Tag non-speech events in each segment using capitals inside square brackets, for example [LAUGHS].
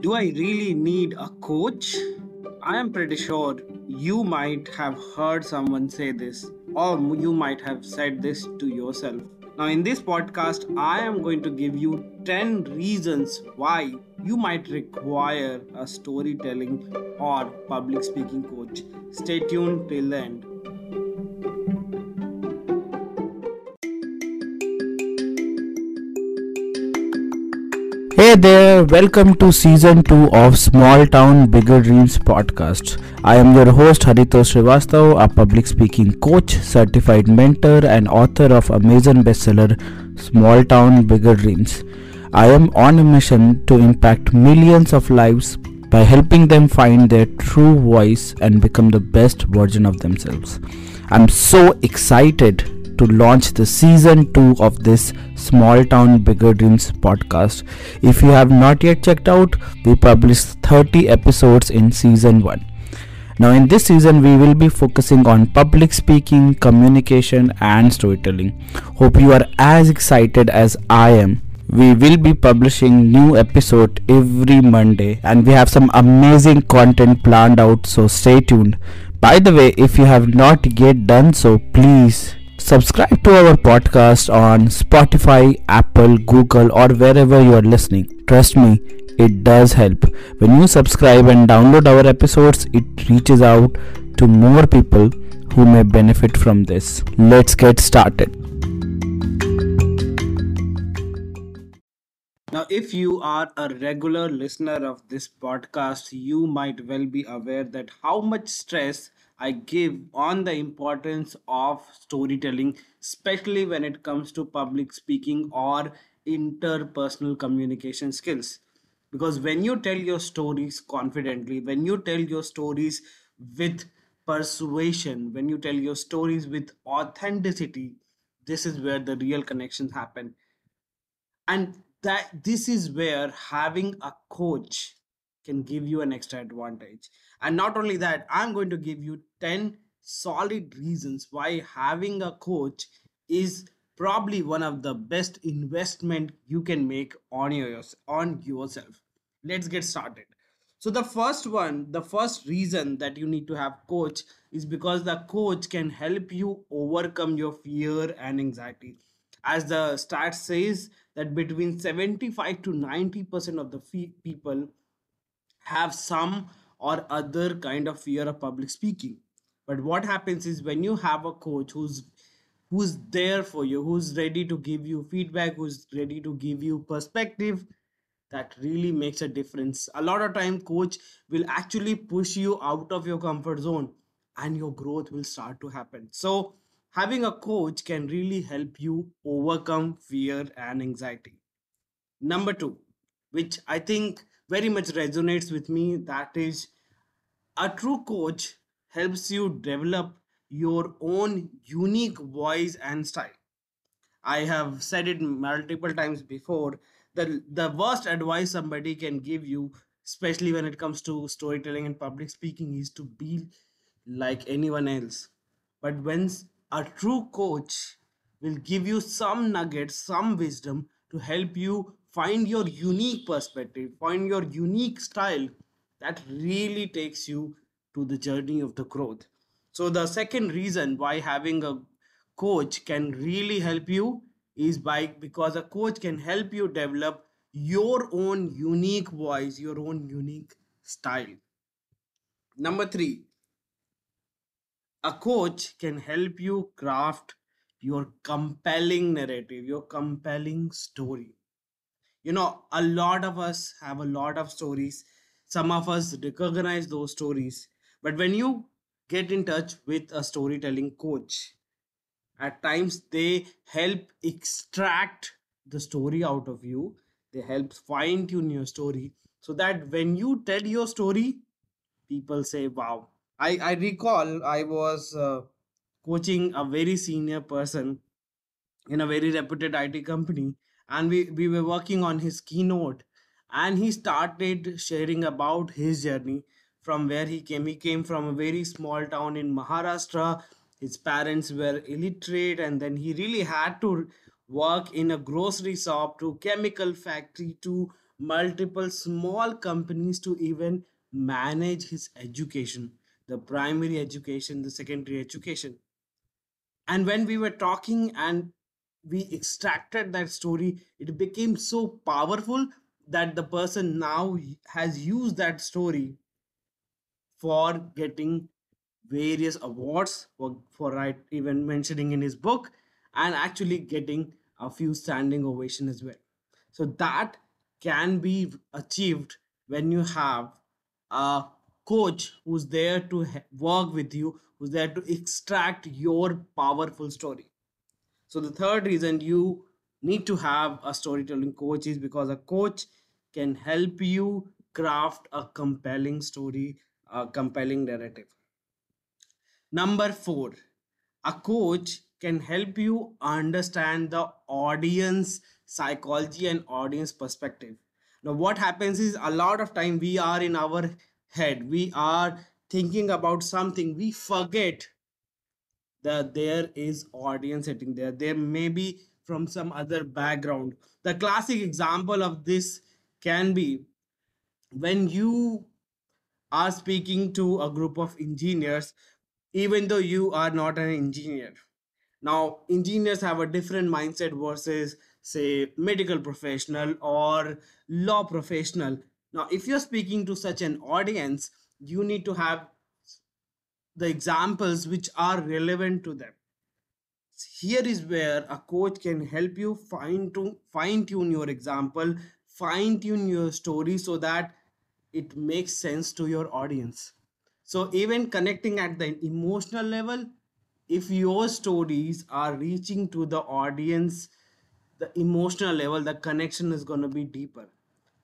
Do I really need a coach? I am pretty sure you might have heard someone say this, or you might have said this to yourself. Now, in this podcast, I am going to give you 10 reasons why you might require a storytelling or public speaking coach. Stay tuned till the end. Hey there, welcome to season 2 of Small Town Bigger Dreams podcast. I am your host Haritosh Srivastav, a public speaking coach, certified mentor, and author of Amazon bestseller Small Town Bigger Dreams. I am on a mission to impact millions of lives by helping them find their true voice and become the best version of themselves. I'm so excited to launch the season 2 of this Small Town Bigger Dreams podcast. If you have not yet checked out, we published 30 episodes in season 1. Now, in this season, we will be focusing on public speaking, communication, and storytelling. Hope you are as excited as I am. We will be publishing new episode every Monday and we have some amazing content planned out so stay tuned. By the way, if you have not yet done so, please Subscribe to our podcast on Spotify, Apple, Google, or wherever you are listening. Trust me, it does help. When you subscribe and download our episodes, it reaches out to more people who may benefit from this. Let's get started. Now, if you are a regular listener of this podcast, you might well be aware that how much stress I give on the importance of storytelling, especially when it comes to public speaking or interpersonal communication skills. Because when you tell your stories confidently, when you tell your stories with persuasion, when you tell your stories with authenticity, this is where the real connections happen. And that this is where having a coach can give you an extra advantage. And not only that, I'm going to give you 10 solid reasons why having a coach is probably one of the best investment you can make on your on yourself. Let's get started. So the first one, the first reason that you need to have coach is because the coach can help you overcome your fear and anxiety. As the stat says that between 75 to 90% of the fe- people have some or other kind of fear of public speaking. But what happens is when you have a coach who's who's there for you who's ready to give you feedback who's ready to give you perspective that really makes a difference. A lot of time coach will actually push you out of your comfort zone and your growth will start to happen. So having a coach can really help you overcome fear and anxiety. Number 2 which i think very much resonates with me that is a true coach helps you develop your own unique voice and style. I have said it multiple times before the the worst advice somebody can give you especially when it comes to storytelling and public speaking is to be like anyone else. But when a true coach will give you some nuggets some wisdom to help you find your unique perspective find your unique style that really takes you to the journey of the growth. So the second reason why having a coach can really help you is by because a coach can help you develop your own unique voice your own unique style. Number 3 a coach can help you craft your compelling narrative your compelling story. You know a lot of us have a lot of stories. Some of us recognize those stories. But when you get in touch with a storytelling coach at times they help extract the story out of you. They help fine tune your story so that when you tell your story people say wow i i recall i was uh, coaching a very senior person in a very reputed IT company and we, we were working on his keynote and he started sharing about his journey from where he came. He came from a very small town in maharashtra. His parents were illiterate and then he really had to work in a grocery shop to chemical factory to multiple small companies to even manage his education the primary education the secondary education. And when we were talking and we extracted that story it became so powerful that the person now has used that story for getting various awards for, for right even mentioning in his book and actually getting a few standing ovation as well. So that can be achieved when you have a coach who's there to work with you who's there to extract your powerful story so the third reason you need to have a storytelling coach is because a coach can help you craft a compelling story a compelling narrative Number four, a coach can help you understand the audience psychology and audience perspective. Now, what happens is a lot of time we are in our head, we are thinking about something, we forget that there is audience sitting there. There may be from some other background. The classic example of this can be when you are speaking to a group of engineers even though you are not an engineer now engineers have a different mindset versus say medical professional or law professional now if you're speaking to such an audience you need to have the examples which are relevant to them. Here is where a coach can help you fine tune fine tune your example fine tune your story so that it makes sense to your audience. So even connecting at the emotional level if your stories are reaching to the audience the emotional level the connection is going to be deeper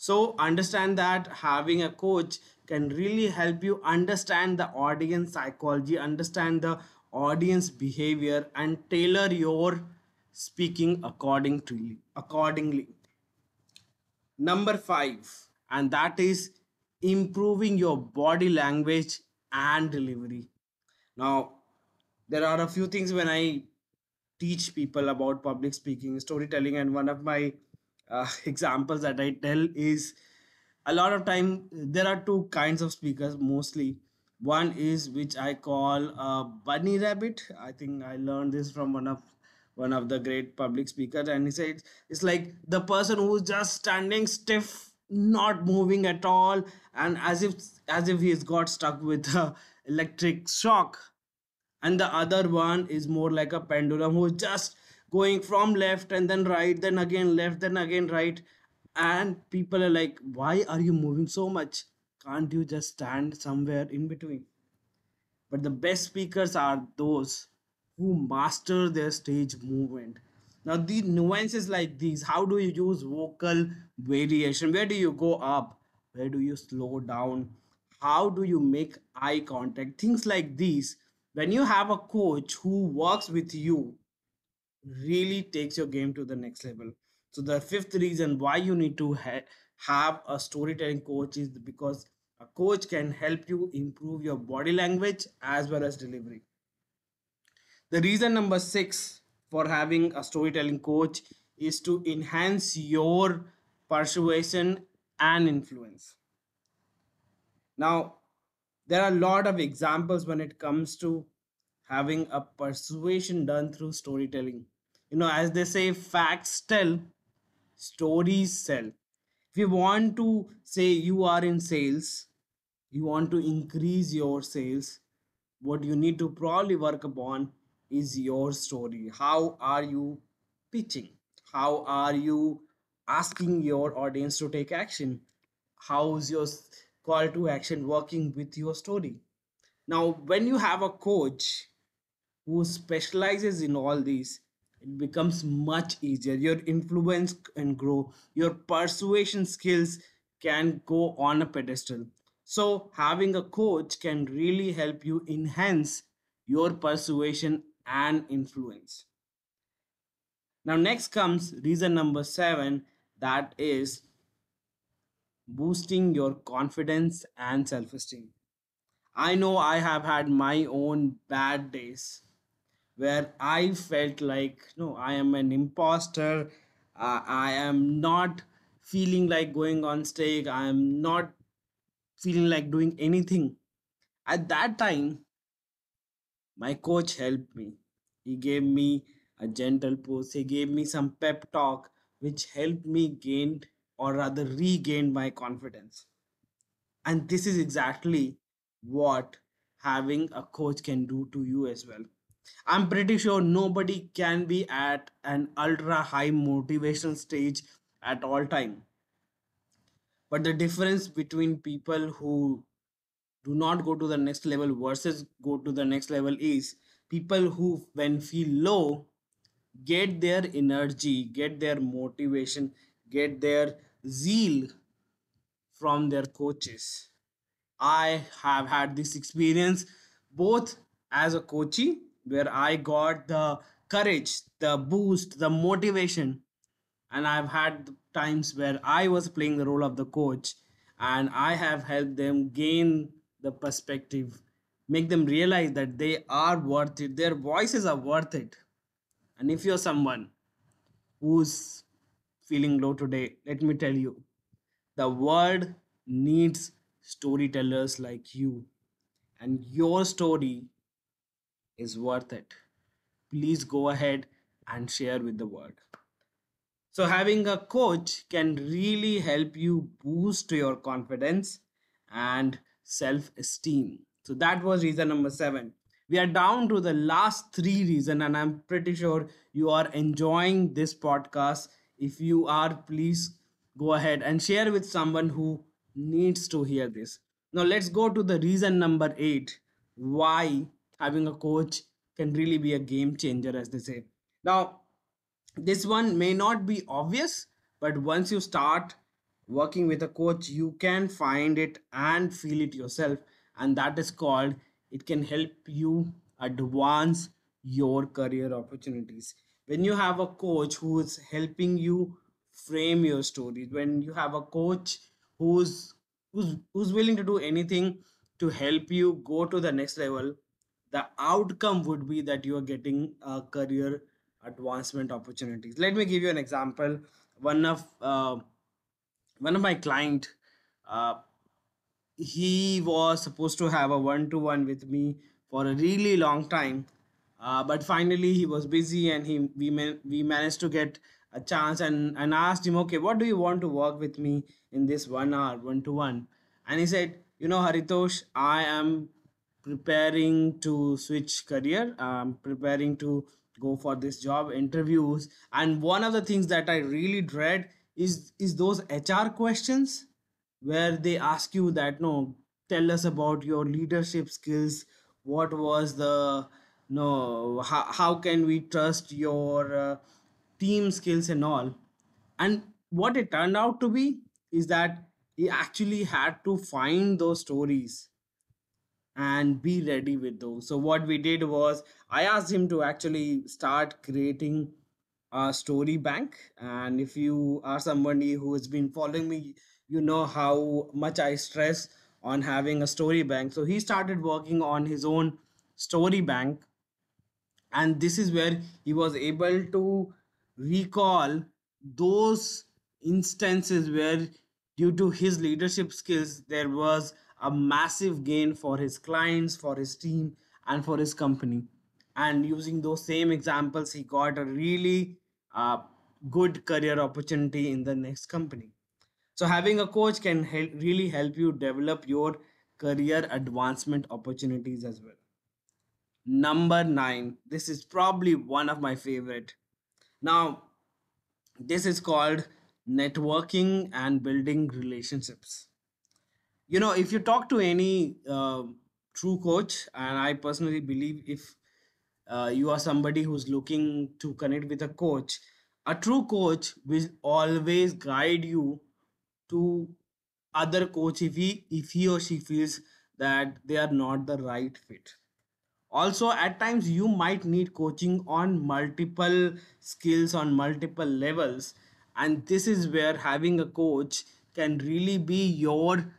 so understand that having a coach can really help you understand the audience psychology understand the audience behavior and tailor your speaking according to accordingly. Number 5 and that is improving your body language and delivery. Now there are a few things when i teach people about public speaking storytelling and one of my uh, [LAUGHS] examples that i tell is a lot of time there are two kinds of speakers mostly. One is which i call a bunny rabbit. I think i learned this from one of one of the great public speakers and he said it's like the person who's just standing stiff not moving at all and as if as if he's got stuck with a electric shock. And the other one is more like a pendulum who's just going from left and then right then again left then again right. And people are like why are you moving so much? Can't you just stand somewhere in between? But the best speakers are those who master their stage movement. Now the nuances like these how do you use vocal variation? Where do you go up? Where do you slow down? How do you make eye contact? Things like these. When you have a coach who works with you really takes your game to the next level. So the fifth reason why you need to ha- have a storytelling coach is because a coach can help you improve your body language as well as delivery. The reason number 6 for having a storytelling coach is to enhance your persuasion and influence. Now, there are a lot of examples when it comes to having a persuasion done through storytelling. You know, as they say, facts tell, stories sell. If you want to say you are in sales, you want to increase your sales, what you need to probably work upon is your story. How are you pitching? How are you asking your audience to take action? How's your call to action working with your story? Now, when you have a coach who specializes in all these, it becomes much easier. Your influence can grow, your persuasion skills can go on a pedestal. So, having a coach can really help you enhance your persuasion and influence. Now, next comes reason number seven that is boosting your confidence and self esteem. I know I have had my own bad days where I felt like, no, I am an imposter. Uh, I am not feeling like going on stage. I am not feeling like doing anything. At that time my coach helped me. He gave me a gentle push he gave me some pep talk which helped me gain or rather regain my confidence. And this is exactly what having a coach can do to you as well i'm pretty sure nobody can be at an ultra high motivation stage at all time. But the difference between people who do not go to the next level versus go to the next level is people who when feel low get their energy get their motivation get their zeal from their coaches. I have had this experience both as a coachee, where I got the courage, the boost, the motivation, and I've had times where I was playing the role of the coach and I have helped them gain the perspective, make them realize that they are worth it, their voices are worth it. And if you're someone who's feeling low today, let me tell you, the world needs storytellers like you, and your story is worth it. Please go ahead and share with the world. So, having a coach can really help you boost your confidence and self esteem. So, that was reason number seven. We are down to the last three reason, and I'm pretty sure you are enjoying this podcast. If you are, please go ahead and share with someone who needs to hear this. Now, let's go to the reason number eight why having a coach can really be a game changer, as they say. Now, this one may not be obvious, but once you start working with a coach, you can find it and feel it yourself. And that is called it can help you advance your career opportunities. When you have a coach who is helping you frame your stories, when you have a coach who's who's who's willing to do anything to help you go to the next level the outcome would be that you are getting career advancement opportunities. Let me give you an example. One of uh, one of my client uh, he was supposed to have a one-to-one with me for a really long time uh, but finally he was busy and he we man, we managed to get a chance and and asked him okay what do you want to work with me in this one hour one to one and he said you know haritosh i am preparing to switch career i'm preparing to go for this job interviews. And one of the things that i really dread is is those hr questions where they ask you that no tell us about your leadership skills. What was the no how, how can we trust your uh, team skills and all? And what it turned out to be is that he actually had to find those stories and be ready with those. So what we did was I asked him to actually start creating a story bank. And if you are somebody who has been following me, you know how much I stress on having a story bank. So he started working on his own story bank and this is where he was able to recall those instances where due to his leadership skills there was a massive gain for his clients for his team and for his company and using those same examples he got a really uh, good career opportunity in the next company so having a coach can help, really help you develop your career advancement opportunities as well Number nine. This is probably one of my favorite. Now, this is called networking and building relationships. You know, if you talk to any um true coach, and I personally believe if uh, you are somebody who's looking to connect with a coach, a true coach will always guide you to other coach if he if he or she feels that they are not the right fit. Also at times you might need coaching on multiple skills on multiple levels and this is where having a coach can really be your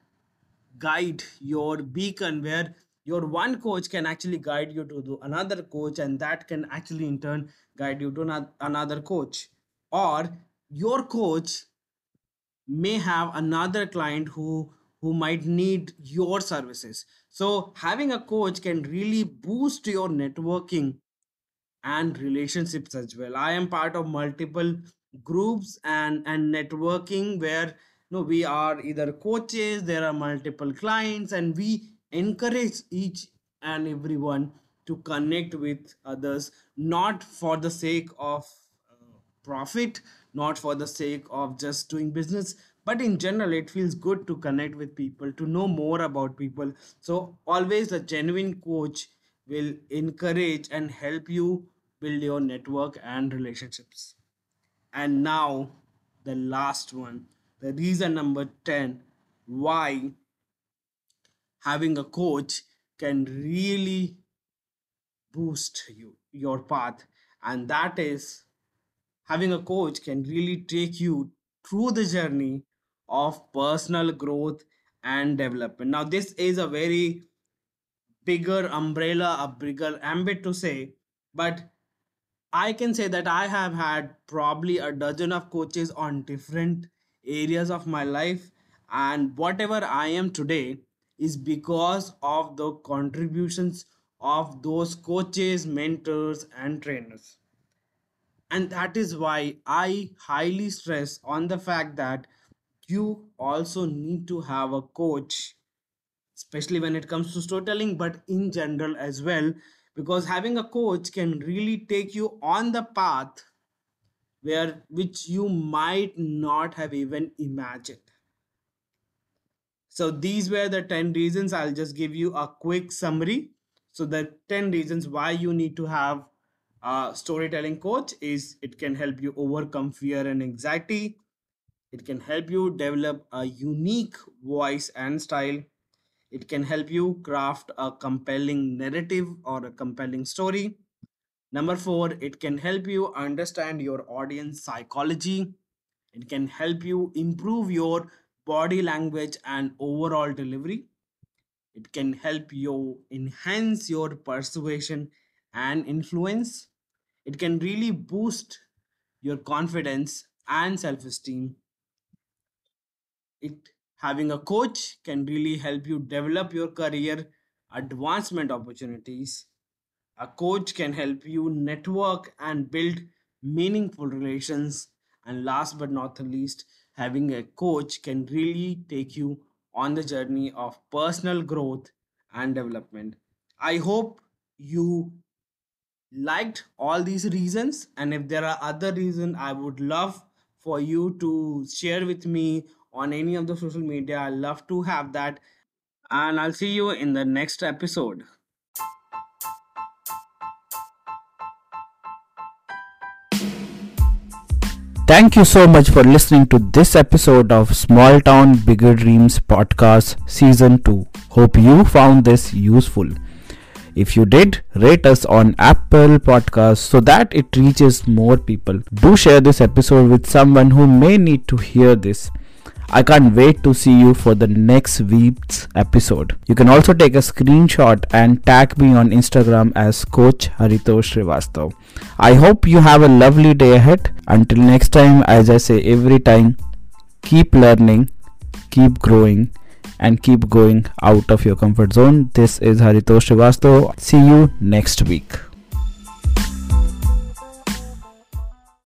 guide your beacon where your one coach can actually guide you to the another coach and that can actually in turn guide you to ano- another coach. Or your coach may have another client who who might need your services. So having a coach can really boost your networking and relationships as well. I am part of multiple groups and and networking where no we are either coaches there are multiple clients and we encourage each and everyone to connect with others not for the sake of uh, profit not for the sake of just doing business but in general it feels good to connect with people to know more about people. So always a genuine coach will encourage and help you build your network and relationships. And now the last one the reason number 10 why having a coach can really boost you your path. And that is having a coach can really take you through the journey of personal growth and development. Now this is a very bigger umbrella a bigger ambit to say but I can say that I have had probably a dozen of coaches on different areas of my life, and whatever I am today is because of the contributions of those coaches, mentors, and trainers. And that is why I highly stress on the fact that you also need to have a coach especially when it comes to storytelling but in general as well because having a coach can really take you on the path where which you might not have even imagined. So these were the 10 reasons. I'll just give you a quick summary. So the 10 reasons why you need to have a storytelling coach is it can help you overcome fear and anxiety. It can help you develop a unique voice and style. It can help you craft a compelling narrative or a compelling story. Number four, it can help you understand your audience psychology. It can help you improve your body language and overall delivery. It can help you enhance your persuasion and influence. It can really boost your confidence and self esteem it having a coach can really help you develop your career advancement opportunities a coach can help you network and build meaningful relations. And last but not the least having a coach can really take you on the journey of personal growth and development. I hope you liked all these reasons. And if there are other reasons i would love for you to share with me on any of the social media. I love to have that. And i'll see you in the next episode Thank you so much for listening to this episode of Small Town Bigger Dreams podcast season 2. Hope you found this useful. If you did, rate us on Apple Podcasts so that it reaches more people. Do share this episode with someone who may need to hear this. I can't wait to see you for the next week's episode. You can also take a screenshot and tag me on Instagram as Coach Haritosh Srivastav. I hope you have a lovely day ahead. Until next time, as I say every time, keep learning, keep growing, and keep going out of your comfort zone. This is Haritosh Srivastav. See you next week.